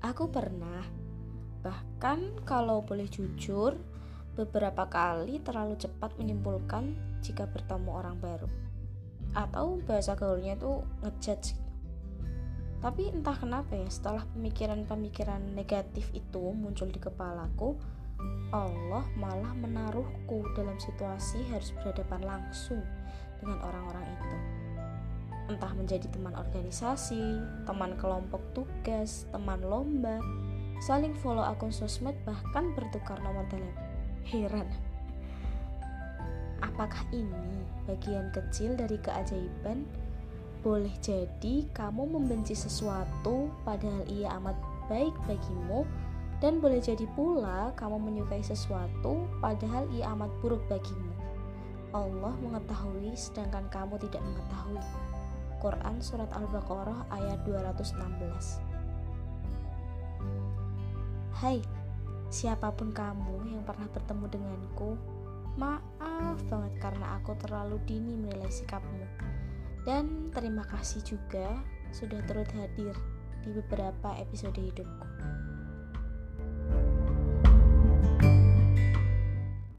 Aku pernah, bahkan kalau boleh jujur, beberapa kali terlalu cepat menyimpulkan jika bertemu orang baru. Atau bahasa gaulnya itu ngejudge gitu. Tapi entah kenapa ya, setelah pemikiran-pemikiran negatif itu muncul di kepalaku, Allah malah menaruhku dalam situasi harus berhadapan langsung dengan orang-orang itu. Entah menjadi teman organisasi, teman kelompok tugas, teman lomba, saling follow akun sosmed, bahkan bertukar nomor telepon. Heran. Apakah ini bagian kecil dari keajaiban? Boleh jadi kamu membenci sesuatu padahal ia amat baik bagimu dan boleh jadi pula kamu menyukai sesuatu padahal ia amat buruk bagimu. Allah mengetahui sedangkan kamu tidak mengetahui. Quran Surat Al-Baqarah ayat 216 Hai, siapa pun kamu yang pernah bertemu denganku, maaf banget karena aku terlalu dini menilai sikapmu. Dan terima kasih juga sudah turut hadir di beberapa episode hidupku.